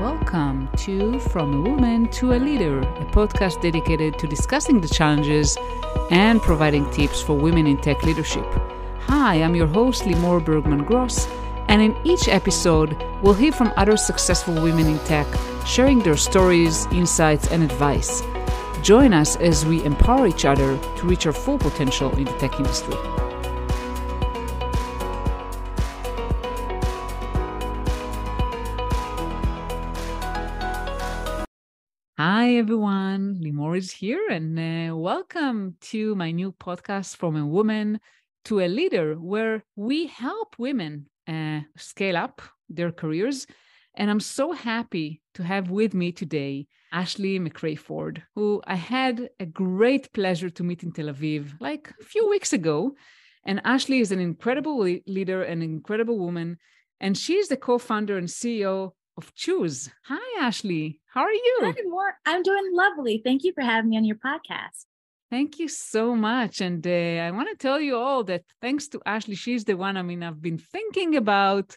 Welcome to From a Woman to a Leader, a podcast dedicated to discussing the challenges and providing tips for women in tech leadership. Hi, I'm your host, Limor Bergman Gross, and in each episode, we'll hear from other successful women in tech, sharing their stories, insights, and advice. Join us as we empower each other to reach our full potential in the tech industry. Everyone. Limor is here, and uh, welcome to my new podcast from a woman to a leader, where we help women uh, scale up their careers. And I'm so happy to have with me today Ashley McCray Ford, who I had a great pleasure to meet in Tel Aviv like a few weeks ago. And Ashley is an incredible leader, an incredible woman. And she's the co founder and CEO of Chooz. Hi, Ashley. How are you? Hi, more. I'm doing lovely. Thank you for having me on your podcast. Thank you so much. And uh, I want to tell you all that thanks to Ashley, she's the one I mean, I've been thinking about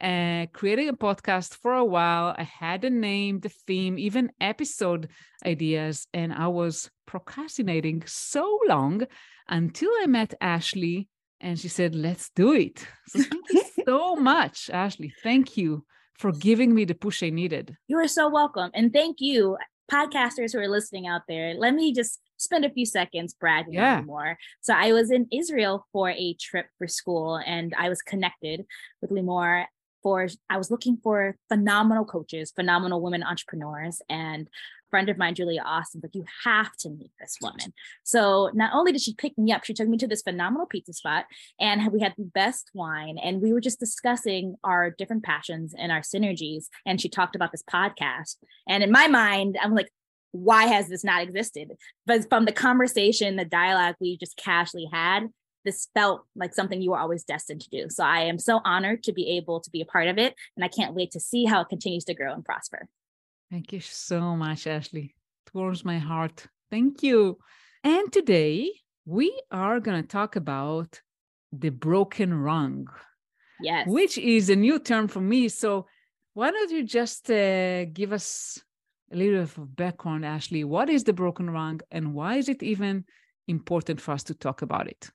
uh, creating a podcast for a while. I had a name, the theme, even episode ideas, and I was procrastinating so long until I met Ashley and she said, Let's do it. So thank you so much, Ashley. Thank you for giving me the push I needed. You are so welcome. And thank you, podcasters who are listening out there. Let me just spend a few seconds bragging yeah. more. So I was in Israel for a trip for school and I was connected with Limor for I was looking for phenomenal coaches, phenomenal women entrepreneurs, and friend of mine, Julia Austin, like, you have to meet this woman. So not only did she pick me up, she took me to this phenomenal pizza spot and we had the best wine. And we were just discussing our different passions and our synergies. And she talked about this podcast. And in my mind, I'm like, why has this not existed? But from the conversation, the dialogue we just casually had, this felt like something you were always destined to do. So I am so honored to be able to be a part of it. And I can't wait to see how it continues to grow and prosper. Thank you so much, Ashley. It warms my heart. Thank you. And today we are going to talk about the broken rung. Yes. Which is a new term for me. So why don't you just uh, give us a little bit of background, Ashley? What is the broken rung and why is it even important for us to talk about it?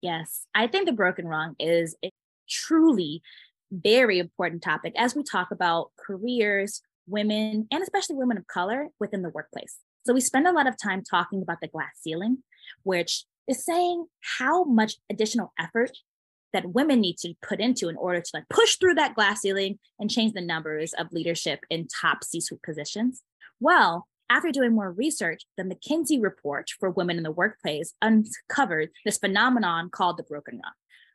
Yes, I think the broken rung is a truly very important topic as we talk about careers, women, and especially women of color within the workplace. So we spend a lot of time talking about the glass ceiling, which is saying how much additional effort that women need to put into in order to like push through that glass ceiling and change the numbers of leadership in top C-suite positions. Well, after doing more research, the McKinsey report for women in the workplace uncovered this phenomenon called the broken rung.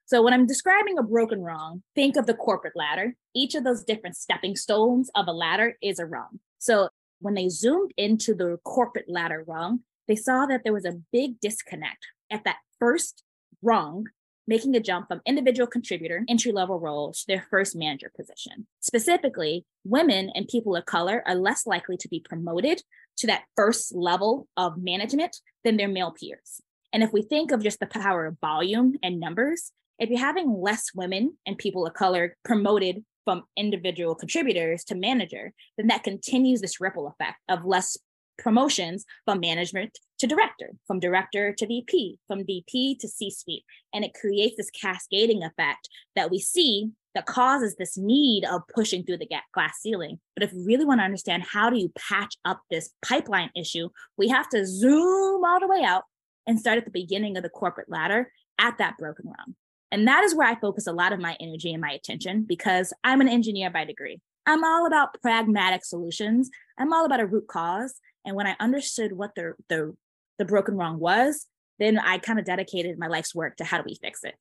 So, when I'm describing a broken rung, think of the corporate ladder. Each of those different stepping stones of a ladder is a rung. So, when they zoomed into the corporate ladder rung, they saw that there was a big disconnect at that first rung making a jump from individual contributor entry level roles to their first manager position. Specifically, women and people of color are less likely to be promoted to that first level of management than their male peers. And if we think of just the power of volume and numbers, if you're having less women and people of color promoted from individual contributors to manager, then that continues this ripple effect of less promotions from management to director, from director to VP, from VP to C suite. And it creates this cascading effect that we see that causes this need of pushing through the glass ceiling. But if we really want to understand how do you patch up this pipeline issue, we have to zoom all the way out and start at the beginning of the corporate ladder at that broken rung. And that is where I focus a lot of my energy and my attention because I'm an engineer by degree. I'm all about pragmatic solutions. I'm all about a root cause. And when I understood what the the the broken rung was, then I kind of dedicated my life's work to how do we fix it.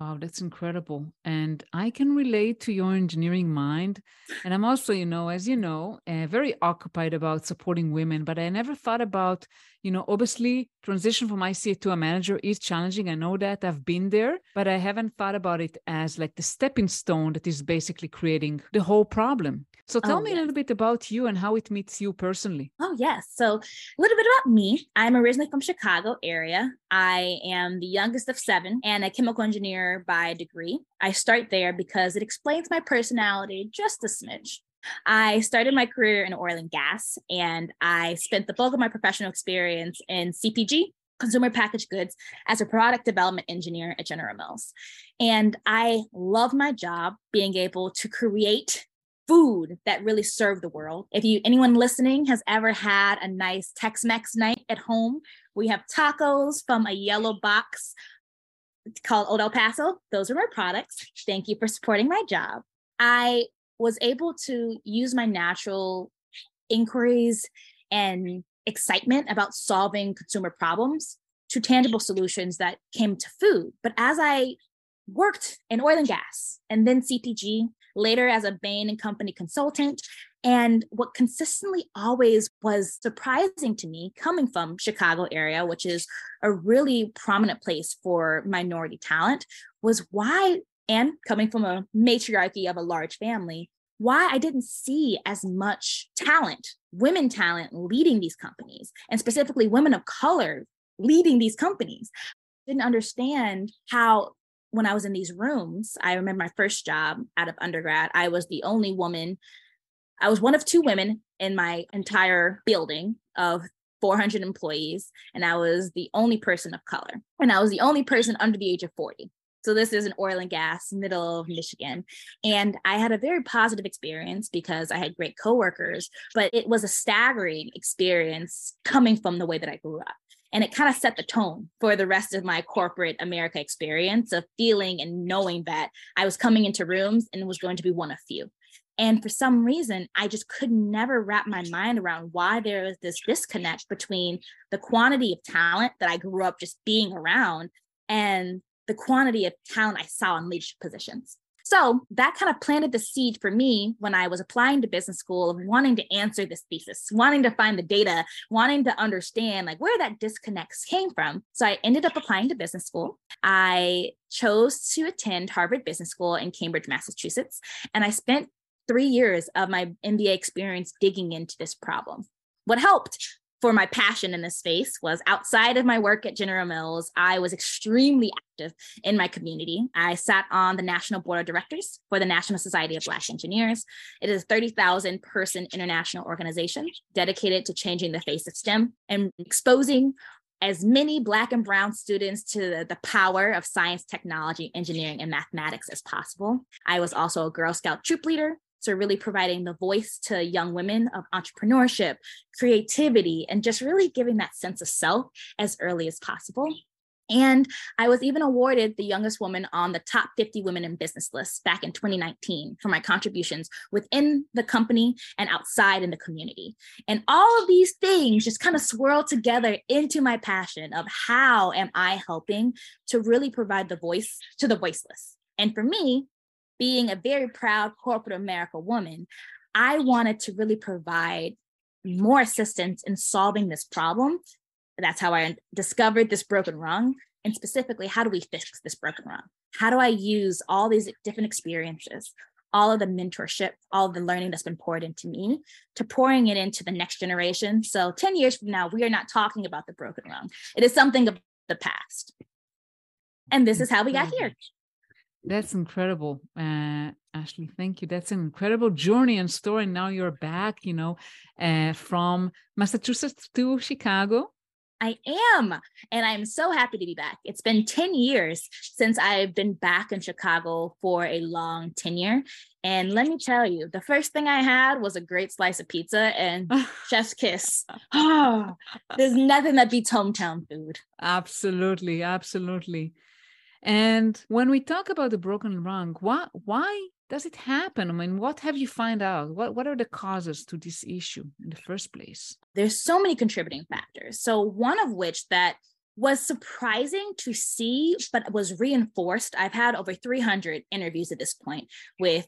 Wow, that's incredible. And I can relate to your engineering mind. And I'm also, you know, as you know, uh, very occupied about supporting women, but I never thought about, you know, obviously transition from ICA to a manager is challenging. I know that I've been there, but I haven't thought about it as like the stepping stone that is basically creating the whole problem. So tell oh, me a little bit about you and how it meets you personally. Oh, yes. So a little bit about me. I'm originally from Chicago area. I am the youngest of seven and a chemical engineer by degree. I start there because it explains my personality just a smidge. I started my career in oil and gas, and I spent the bulk of my professional experience in CPG, consumer packaged goods, as a product development engineer at General Mills. And I love my job being able to create food that really served the world. If you anyone listening has ever had a nice Tex-Mex night at home, we have tacos from a yellow box called Old El Paso. Those are my products. Thank you for supporting my job. I was able to use my natural inquiries and excitement about solving consumer problems to tangible solutions that came to food. But as I worked in oil and gas and then CPG, later as a Bain and Company consultant, and what consistently always was surprising to me coming from Chicago area, which is a really prominent place for minority talent, was why and coming from a matriarchy of a large family, why I didn't see as much talent, women talent leading these companies, and specifically women of color leading these companies. Didn't understand how when I was in these rooms, I remember my first job out of undergrad, I was the only woman. I was one of two women in my entire building of 400 employees, and I was the only person of color. And I was the only person under the age of 40. So this is an oil and gas, middle of Michigan. And I had a very positive experience because I had great coworkers, but it was a staggering experience coming from the way that I grew up. And it kind of set the tone for the rest of my corporate America experience of feeling and knowing that I was coming into rooms and was going to be one of few. And for some reason, I just could never wrap my mind around why there was this disconnect between the quantity of talent that I grew up just being around and the quantity of talent I saw in leadership positions. So that kind of planted the seed for me when I was applying to business school of wanting to answer this thesis, wanting to find the data, wanting to understand like where that disconnects came from. So I ended up applying to business school. I chose to attend Harvard Business School in Cambridge, Massachusetts, and I spent three years of my MBA experience digging into this problem. What helped for my passion in this space was outside of my work at General Mills, I was extremely active in my community. I sat on the National Board of Directors for the National Society of Black Engineers. It is a 30,000 person international organization dedicated to changing the face of STEM and exposing as many Black and Brown students to the, the, power of science, technology, engineering, and mathematics as possible. I was also a Girl Scout troop leader so, really providing the voice to young women of entrepreneurship, creativity, and just really giving that sense of self as early as possible. And I was even awarded the youngest woman on the top 50 women in business list back in 2019 for my contributions within the company and outside in the community. And all of these things just kind of swirl together into my passion of how am I helping to really provide the voice to the voiceless. And for me, being a very proud corporate America woman, I wanted to really provide more assistance in solving this problem. That's how I discovered this broken rung. And specifically, how do we fix this broken rung? How do I use all these different experiences, all of the mentorship, all of the learning that's been poured into me to pouring it into the next generation? So 10 years from now, we are not talking about the broken rung. It is something of the past. And this is how we got here. Mm-hmm. That's incredible, uh, Ashley. Thank you. That's an incredible journey and story. Now you're back, you know, uh, from Massachusetts to Chicago. I am. And I'm so happy to be back. It's been 10 years since I've been back in Chicago for a long tenure. And let me tell you, the first thing I had was a great slice of pizza and chef's kiss. Oh, there's nothing that beats hometown food. Absolutely. Absolutely. And when we talk about the broken rung, why why does it happen? I mean, what have you find out? What what are the causes to this issue in the first place? There's so many contributing factors. So one of which that was surprising to see, but was reinforced. I've had over 300 interviews at this point with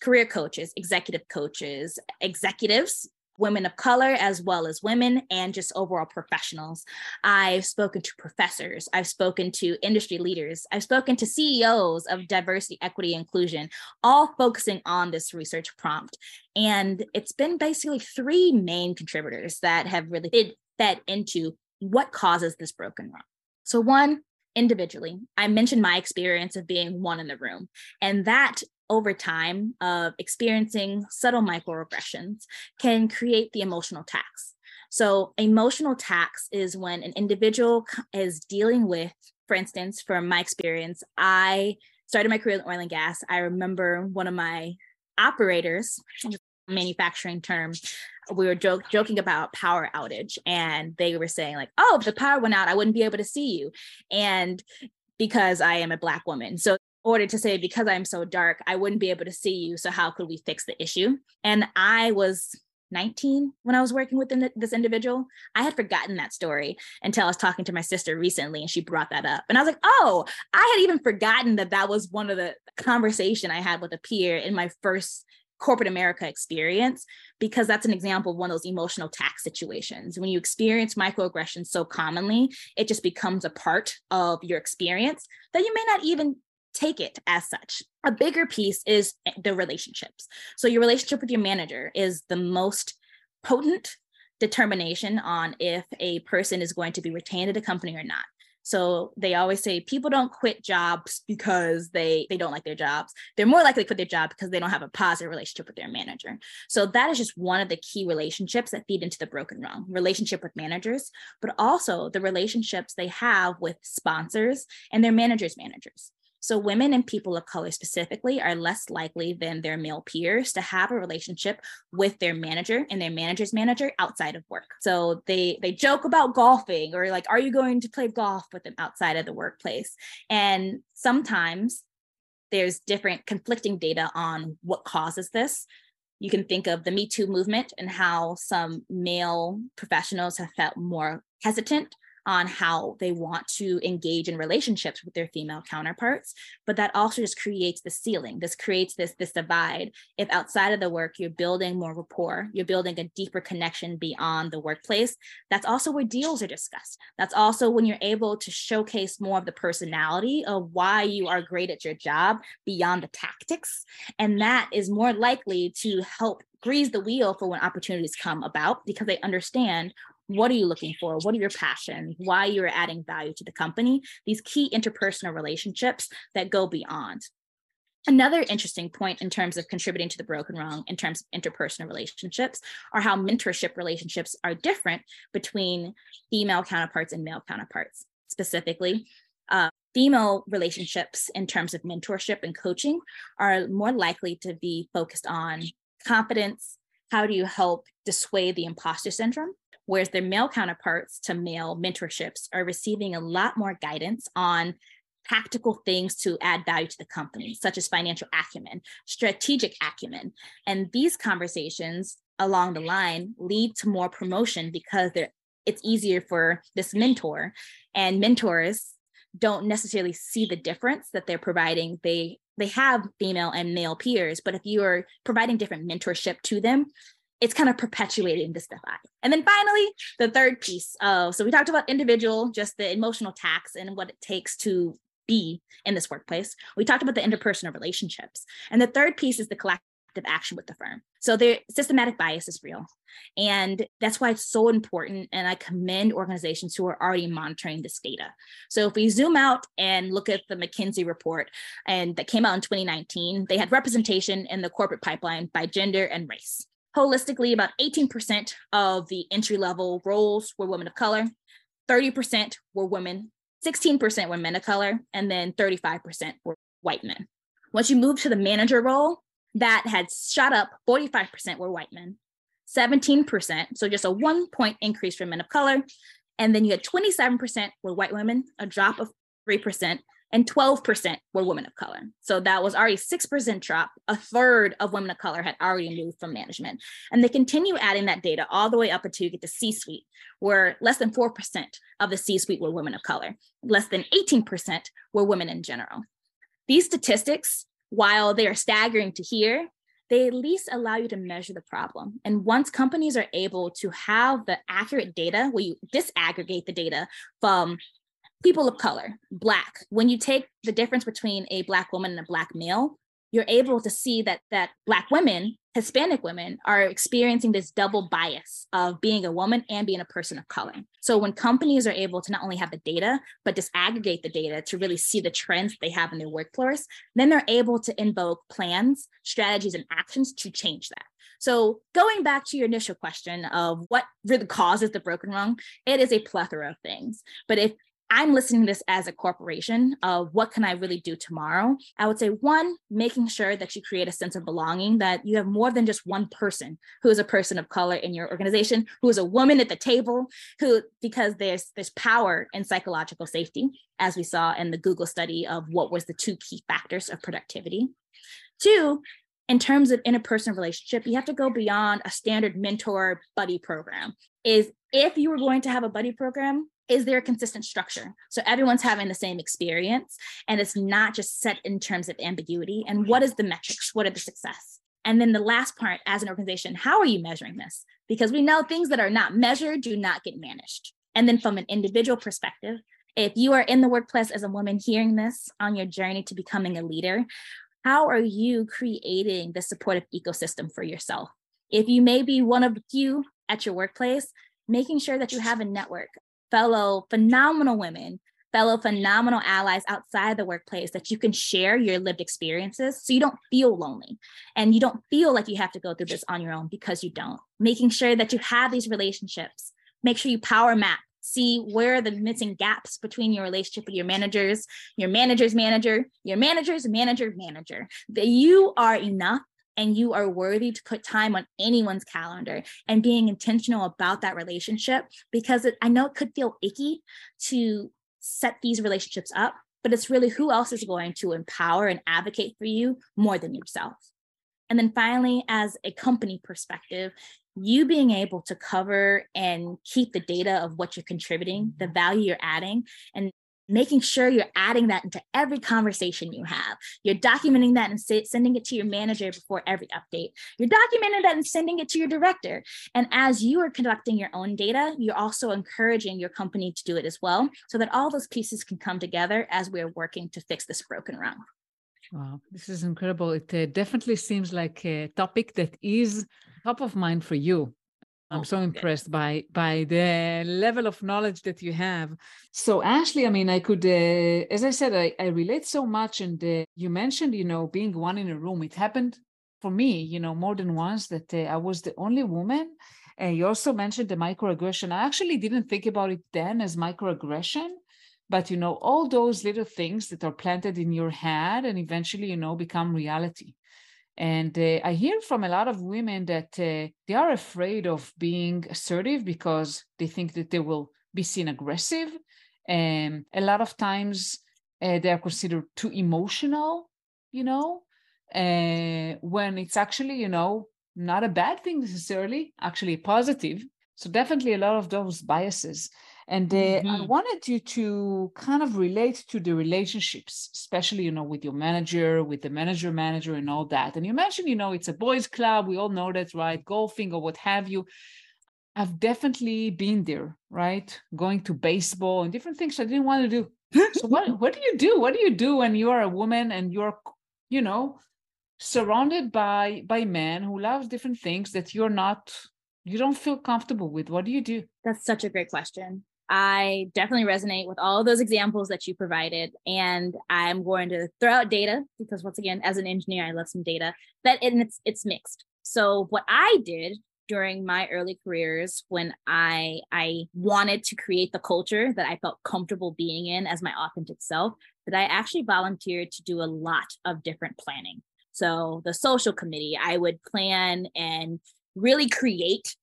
career coaches, executive coaches, executives women of color as well as women and just overall professionals. I've spoken to professors, I've spoken to industry leaders, I've spoken to CEOs of diversity, equity, inclusion, all focusing on this research prompt. And it's been basically three main contributors that have really fed into what causes this broken rung. So, one, individually, I mentioned my experience of being one in the room, and that over time of experiencing subtle microaggressions can create the emotional tax. So, emotional tax is when an individual is dealing with, for instance, from my experience, I started my career in oil and gas. I remember one of my operators, manufacturing term, we were joke, joking about power outage, and they were saying, like, oh, if the power went out, I wouldn't be able to see you. And because I am a Black woman. So order to say because i'm so dark i wouldn't be able to see you so how could we fix the issue? And i was 19 when i was working with this individual. I had forgotten that story until i was talking to my sister recently and she brought that up. And i was like oh i had even forgotten that that was one of the conversation i had with a peer in my first corporate America experience because that's an example of one of those emotional tax situations. When you experience microaggressions so commonly, it just becomes a part of your experience that you may not even take it as such. A bigger piece is eh, the relationships. So, your relationship with your manager is the most potent determination on if a person is going to be retained at a company or not. So they always say people don't quit jobs because they they don't like their jobs. They're more likely to quit their job because they don't have a positive relationship with their manager. So that is just one of the key relationships that feed into the broken rung relationship with managers, but also the relationships they have with sponsors and their managers' managers. So, women and people of color specifically are less likely than their male peers to have a relationship with their manager and their manager's manager outside of work. So, they they joke about golfing or like, are you going to play golf with them outside of the workplace? And sometimes there's different conflicting data on what causes this. You can think of the Me Too movement and how some male professionals have felt more hesitant on how they want to engage in relationships with their female counterparts but that also just creates the ceiling. This creates this this divide. If outside of the work you're building more rapport you're building a deeper connection beyond the workplace that's also where deals are discussed. That's also when you're able to showcase more of the personality of why you are great at your job beyond the tactics. And that is more likely to help grease the wheel for when opportunities come about because they understand what are you looking for what are your passions why you're adding value to the company these key interpersonal relationships that go beyond Another interesting point in terms of contributing to the broken rung in terms of interpersonal relationships are how mentorship relationships are different between female counterparts and male counterparts. Specifically, uh, female relationships in terms of mentorship and coaching are more likely to be focused on confidence. How do you help dissuade the imposter syndrome? Whereas their male counterparts to male mentorships are receiving a lot more guidance on tactical things to add value to the company, such as financial acumen, strategic acumen. And these conversations along the line lead to more promotion because it's easier for this mentor and mentors don't necessarily see the difference that they're providing they they have female and male peers but if you are providing different mentorship to them it's kind of perpetuating this divide. And then finally, the third piece of so we talked about individual, just the emotional tax and what it takes to be in this workplace. We talked about the interpersonal relationships. And the third piece is the collective action with the firm. So the systematic bias is real. And that's why it's so important. And I commend organizations who are already monitoring this data. So if we zoom out and look at the McKinsey report and that came out in 2019, they had representation in the corporate pipeline by gender and race. Holistically, about 18% of the entry level roles were women of color, 30% were women, 16% were men of color, and then 35% were white men. Once you move to the manager role, that had shot up 45% were white men, 17%, so just a one point increase for men of color. And then you had 27% were white women, a drop of 3%, and 12% were women of color. So that was already 6% drop. A third of women of color had already moved from management. And they continue adding that data all the way up until you get to C suite, where less than 4% of the C suite were women of color, less than 18% were women in general. These statistics, while they are staggering to hear, they at least allow you to measure the problem. And once companies are able to have the accurate data, where you disaggregate the data from people of color, Black, when you take the difference between a Black woman and a Black male, you're able to see that that black women hispanic women are experiencing this double bias of being a woman and being a person of color so when companies are able to not only have the data but disaggregate the data to really see the trends they have in their workforce then they're able to invoke plans strategies and actions to change that so going back to your initial question of what really causes the broken rung, it is a plethora of things. But if I'm listening to this as a corporation of what can I really do tomorrow? I would say one, making sure that you create a sense of belonging, that you have more than just one person who is a person of color in your organization, who is a woman at the table, who because there's there's power in psychological safety, as we saw in the Google study of what was the two key factors of productivity. Two, in terms of interpersonal relationship, you have to go beyond a standard mentor buddy program. Is if you were going to have a buddy program, is there a consistent structure? So everyone's having the same experience and it's not just set in terms of ambiguity. And what is the metrics? What are the success? And then the last part as an organization how are you measuring this? Because we know things that are not measured do not get managed. And then from an individual perspective if you are in the workplace as a woman hearing this on your journey to becoming a leader how are you creating the supportive ecosystem for yourself? If you may be one of the few at your workplace making sure that you have a network fellow phenomenal women, fellow phenomenal allies outside the workplace that you can share your lived experiences so you don't feel lonely and you don't feel like you have to go through this on your own because you don't. Making sure that you have these relationships, make sure you power map. See where are the missing gaps between your relationship with your managers, your manager's manager, your manager's manager, manager. That you are enough and you are worthy to put time on anyone's calendar and being intentional about that relationship because it, I know it could feel icky to set these relationships up, but it's really who else is going to empower and advocate for you more than yourself. And then finally, as a company perspective, you being able to cover and keep the data of what you're contributing, the value you're adding, and making sure you're adding that into every conversation you have. You're documenting that and sending it to your manager before every update. You're documenting that and sending it to your director. And as you are conducting your own data, you're also encouraging your company to do it as well so that all those pieces can come together as we're working to fix this broken rung. Wow, this is incredible. It uh, definitely seems like a topic that is top of mind for you I'm oh, so impressed by by the level of knowledge that you have. So Ashley, I mean, I could, uh, as I said, I, I relate so much. And uh, you mentioned, you know, being one in a room. It happened for me, you know, more than once that uh, I was the only woman. And you also mentioned the microaggression. I actually didn't think about it then as microaggression, but you know, all those little things that are planted in your head and eventually, you know, become reality. And uh, I hear from a lot of women that uh, they are afraid of being assertive because they think that they will be seen aggressive. And a lot of times uh, they are considered too emotional, you know, uh, when it's actually, you know, not a bad thing necessarily, actually positive. So definitely a lot of those biases. And uh, mm-hmm. I wanted you to kind of relate to the relationships, especially, you know, with your manager, with the manager manager and all that. And you mentioned, you know, it's a boys club. We all know that, right? Golfing or what have you. I've definitely been there, right? Going to baseball and different things I didn't want to do. so what, what do you do? What do you do when you are a woman and you're, you know, surrounded by by men who love different things that you're not you don't feel comfortable with what do you do that's such a great question I definitely resonate with all those examples that you provided. And I'm going to throw out data because once again, as an engineer, I love some data that and it's it's mixed. So what I did during my early careers when I I wanted to create the culture that I felt comfortable being in as my authentic self, that I actually volunteered to do a lot of different planning. So the social committee, I would plan and really create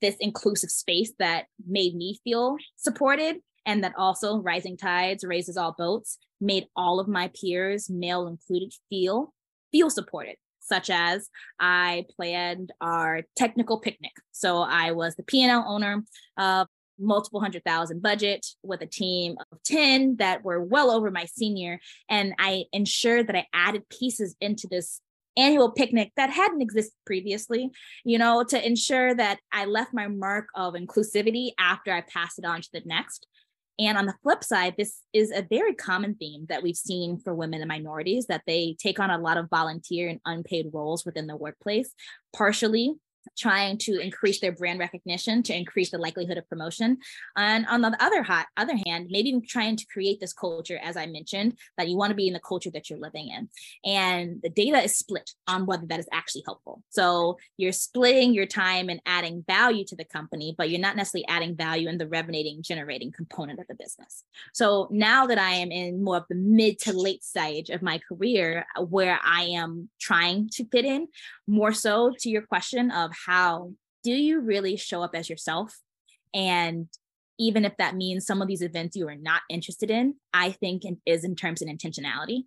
this inclusive space that made me feel supported and that also rising tides raises all boats made all of my peers male included feel feel supported such as i planned our technical picnic. So i was the p&l owner of multiple hundred thousand budget with a team of 10 that were well over my senior and i ensured that i added pieces into this annual picnic that hadn't existed previously, you know, to ensure that I left my mark of inclusivity after I passed it on to the next. And on the flip side, this is a very common theme that we've seen for women and minorities that they take on a lot of volunteer and unpaid roles within the workplace, partially trying to increase their brand recognition to increase the likelihood of promotion. And on the other hot other hand maybe trying to create this culture as i mentioned that you want to be in the culture that you're living in. And the data is split on whether that is actually helpful. So you're splitting your time and adding value to the company but you're not necessarily adding value in the revenue generating component of the business. So now that i am in more of the mid to late stage of my career uh, where i am trying to fit in more so to your question of how do you really show up as yourself? And even if that means some of these events you are not interested in, I think is in terms of intentionality.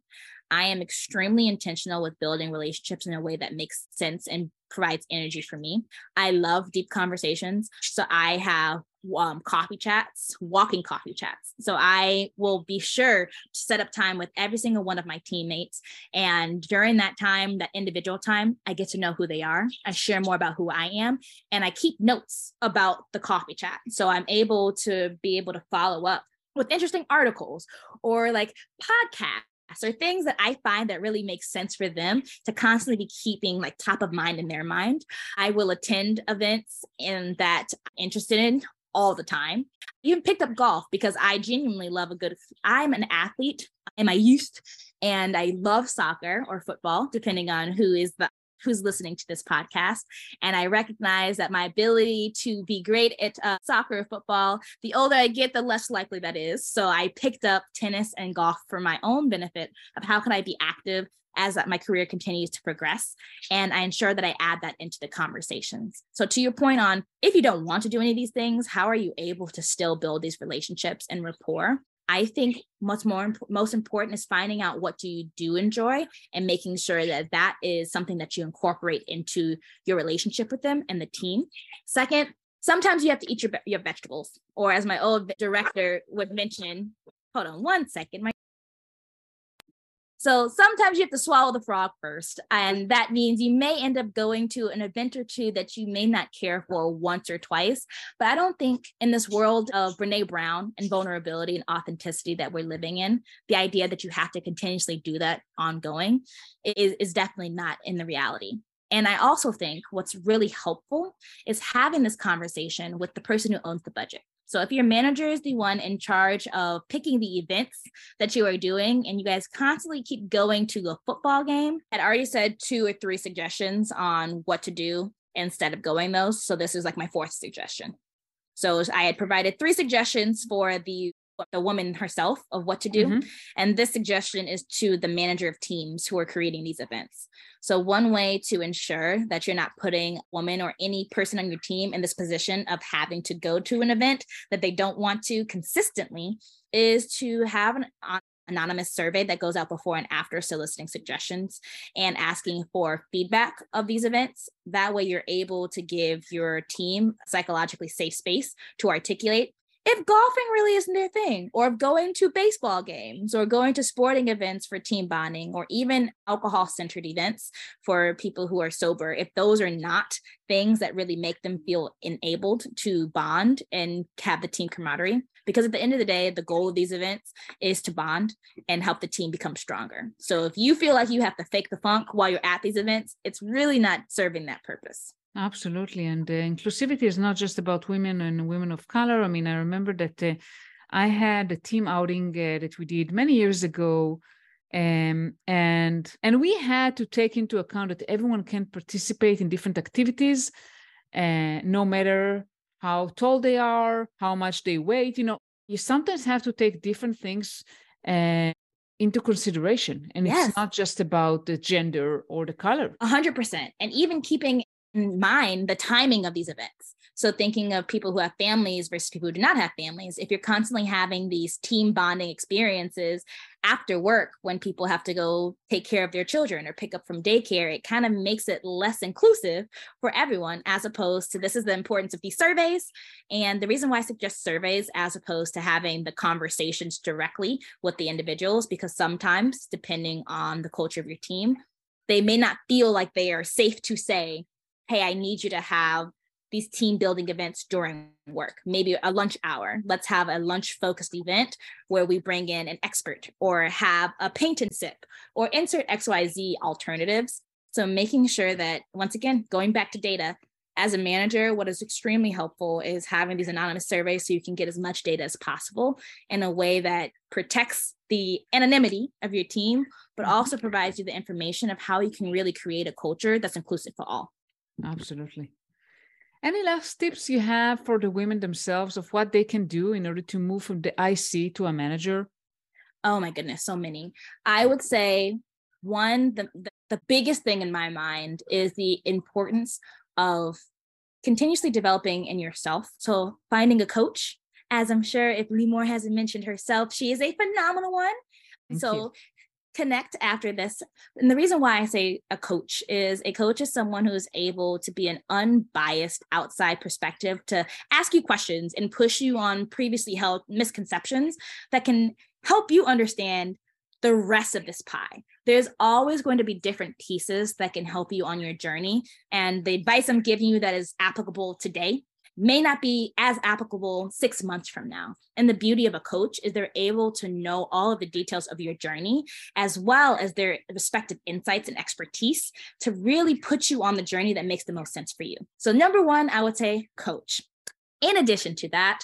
I am extremely intentional with building relationships in a way that makes sense and provides energy for me. I love deep conversations. So I have um, coffee chats, walking coffee chats. So I will be sure to set up time with every single one of my teammates. And during that time, that individual time, I get to know who they are. I share more about who I am and I keep notes about the coffee chat. So I'm able to be able to follow up with interesting articles or like podcasts or things that I find that really make sense for them to constantly be keeping like top of mind in their mind. I will attend events in that I'm interested in all the time. Even picked up golf because I genuinely love a good I'm an athlete and I used and I love soccer or football depending on who is the who's listening to this podcast. And I recognize that my ability to be great at uh, soccer or football, the older I get, the less likely that is. So I picked up tennis and golf for my own benefit of how can I be active as my career continues to progress. And I ensure that I add that into the conversations. So, to your point on if you don't want to do any of these things, how are you able to still build these relationships and rapport? I think what's more most important is finding out what do you do enjoy and making sure that that is something that you incorporate into your relationship with them and the team. Second, sometimes you have to eat your your vegetables, or as my old director would mention. Hold on one second. My so sometimes you have to swallow the frog first. And that means you may end up going to an event or two that you may not care for once or twice. But I don't think in this world of Brene Brown and vulnerability and authenticity that we're living in, the idea that you have to continuously do that ongoing is, is definitely not in the reality. And I also think what's really helpful is having this conversation with the person who owns the budget. So if your manager is the one in charge of picking the events that you are doing, and you guys constantly keep going to a football game, I'd already said two or three suggestions on what to do instead of going those. So this is like my fourth suggestion. So I had provided three suggestions for the the woman herself of what to do. Mm-hmm. And this suggestion is to the manager of teams who are creating these events. So, one way to ensure that you're not putting a woman or any person on your team in this position of having to go to an event that they don't want to consistently is to have an anonymous survey that goes out before and after soliciting suggestions and asking for feedback of these events. That way, you're able to give your team psychologically safe space to articulate if golfing really isn't their thing, or if going to baseball games, or going to sporting events for team bonding, or even alcohol centered events for people who are sober, if those are not things that really make them feel enabled to bond and have the team camaraderie, because at the end of the day, the goal of these events is to bond and help the team become stronger. So if you feel like you have to fake the funk while you're at these events, it's really not serving that purpose. Absolutely. And uh, inclusivity is not just about women and women of color. I mean, I remember that uh, I had a team outing uh, that we did many years ago. Um, and and we had to take into account that everyone can participate in different activities, uh, no matter how tall they are, how much they weigh. You know, you sometimes have to take different things uh, into consideration, and yes. it's not just about the gender or the color. A hundred percent, and even keeping mind the timing of these events. So, thinking of people who have families versus people who do not have families, if you're constantly having these team bonding experiences after work when people have to go take care of their children or pick up from daycare, it kind of makes it less inclusive for everyone, as opposed to this is the importance of these surveys. And the reason why I suggest surveys as opposed to having the conversations directly with the individuals, because sometimes, depending on the culture of your team, they may not feel like they are safe to say, hey, I need you to have these team building events during work, maybe a lunch hour. Let's have a lunch focused event where we bring in an expert or have a paint and sip or insert XYZ alternatives. So making sure that, once again, going back to data, as a manager, what is extremely helpful is having these anonymous surveys so you can get as much data as possible in a way that protects the anonymity of your team, but mm-hmm. also provides you the information of how you can really create a culture that's inclusive for all. Absolutely. Any last tips you have for the women themselves of what they can do in order to move from the IC to a manager? Oh my goodness, so many. I would say one, the, the, the biggest thing in my mind is the importance of continuously developing in yourself. So finding a coach, as I'm sure if Limor hasn't mentioned herself, she is a phenomenal one. Thank so you. Connect after this. And the reason why I say a coach is a coach is someone who is able to be an unbiased outside perspective to ask you questions and push you on previously held misconceptions that can help you understand the rest of this pie. There's always going to be different pieces that can help you on your journey. And the advice I'm giving you that is applicable today may not be as applicable six months from now. And the beauty of a coach is they're able to know all of the details of your journey, as well as their respective insights and expertise to really put you on the journey that makes the most sense for you. So, number one, I would say coach. In addition to that,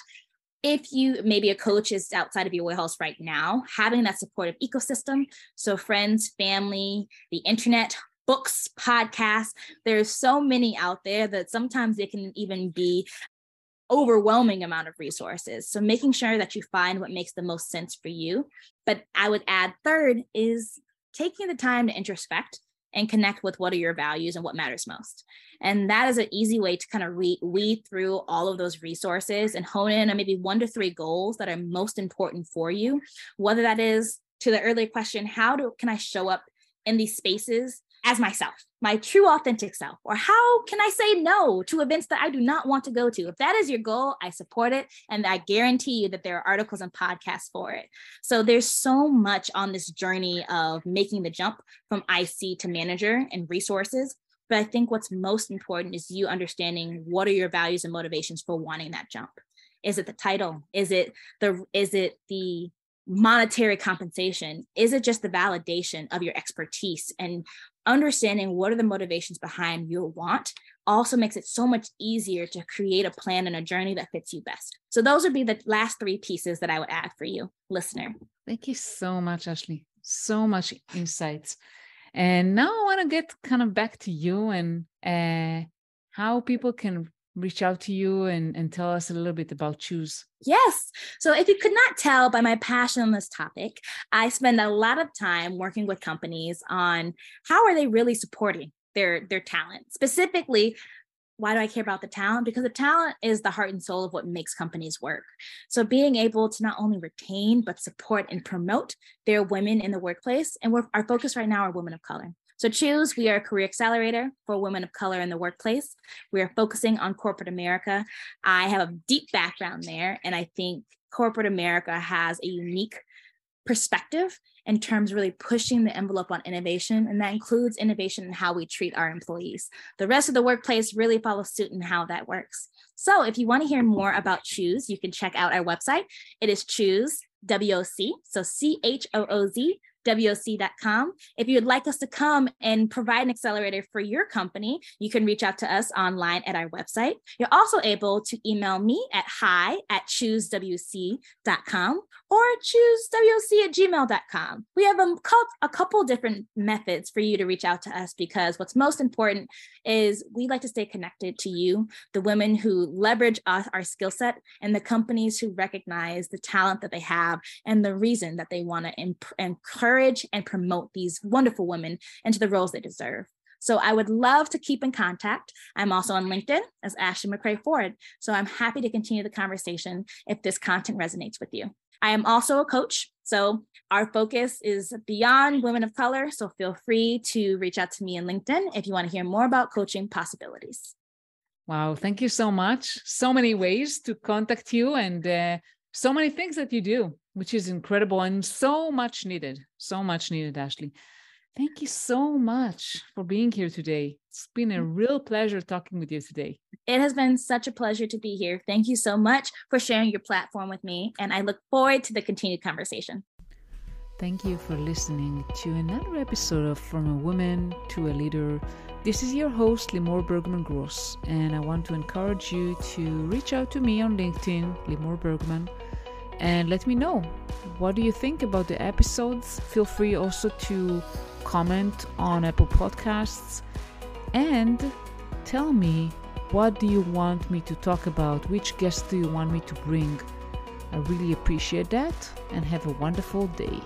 if you maybe a coach is outside of your warehouse right now, having that supportive ecosystem, so friends, family, the internet, books, podcasts, there's so many out there that sometimes it can even be overwhelming amount of resources. So making sure that you find what makes the most sense for you. But I would add third is taking the time to introspect and connect with what are your values and what matters most. And that is an easy way to kind of re- weed through all of those resources and hone in on maybe one to three goals that are most important for you. Whether that is to the earlier question, how do can I show up in these spaces as myself, my true authentic self? Or how can I say no to events that I do not want to go to? If that is your goal, I support it. And I guarantee you that there are articles and podcasts for it. So there's so much on this journey of making the jump from IC to manager and resources. But I think what's most important is you understanding what are your values and motivations for wanting that jump. Is it the title? Is it the is it the monetary compensation? Is it just the validation of your expertise and understanding what are the motivations behind your want also makes it so much easier to create a plan and a journey that fits you best. So those would be the last three pieces that I would add for you, listener. Thank you so much, Ashley. So much insights. And now I want to get kind of back to you and uh, how people can reach out to you and, and tell us a little bit about Chooz. Yes. So, if you could not tell by my passion on this topic, I spend a lot of time working with companies on how are they really supporting their their talent. Specifically, why do I care about the talent? Because the talent is the heart and soul of what makes companies work. So being able to not only retain but support and promote their women in the workplace, and our focus right now are women of color. So Chooz, we are a career accelerator for women of color in the workplace. We are focusing on corporate America. I have a deep background there, and I think corporate America has a unique perspective in terms of really pushing the envelope on innovation, and that includes innovation in how we treat our employees. The rest of the workplace really follows suit in how that works. So if you want to hear more about Chooz, you can check out our website. It is Chooz WOC, so C H O O Z WOC.com. If you would like us to come and provide an accelerator for your company, you can reach out to us online at our website. You're also able to email me at hi at choozwoc.com or choozwoc at gmail.com. We have a, a couple different methods for you to reach out to us because what's most important is we like to stay connected to you, the women who leverage us, our skill set, and the companies who recognize the talent that they have and the reason that they want to imp- encourage and promote these wonderful women into the roles they deserve. So I would love to keep in contact. I'm also on LinkedIn as Ashley McCray Ford. So I'm happy to continue the conversation if this content resonates with you. I am also a coach. So our focus is beyond women of color. So feel free to reach out to me in LinkedIn if you want to hear more about coaching possibilities. Wow, thank you so much. So many ways to contact you and uh, so many things that you do, which is incredible and so much needed. So much needed, Ashley. Thank you so much for being here today. It's been a mm. real pleasure talking with you today. It has been such a pleasure to be here. Thank you so much for sharing your platform with me, and I look forward to the continued conversation. Thank you for listening to another episode of From a Woman to a Leader. This is your host, Limor Bergman Gross, and I want to encourage you to reach out to me on LinkedIn, Limor Bergman, and let me know what do you think about the episodes. Feel free also to comment on Apple Podcasts and tell me what do you want me to talk about? Which guests do you want me to bring? I really appreciate that and have a wonderful day.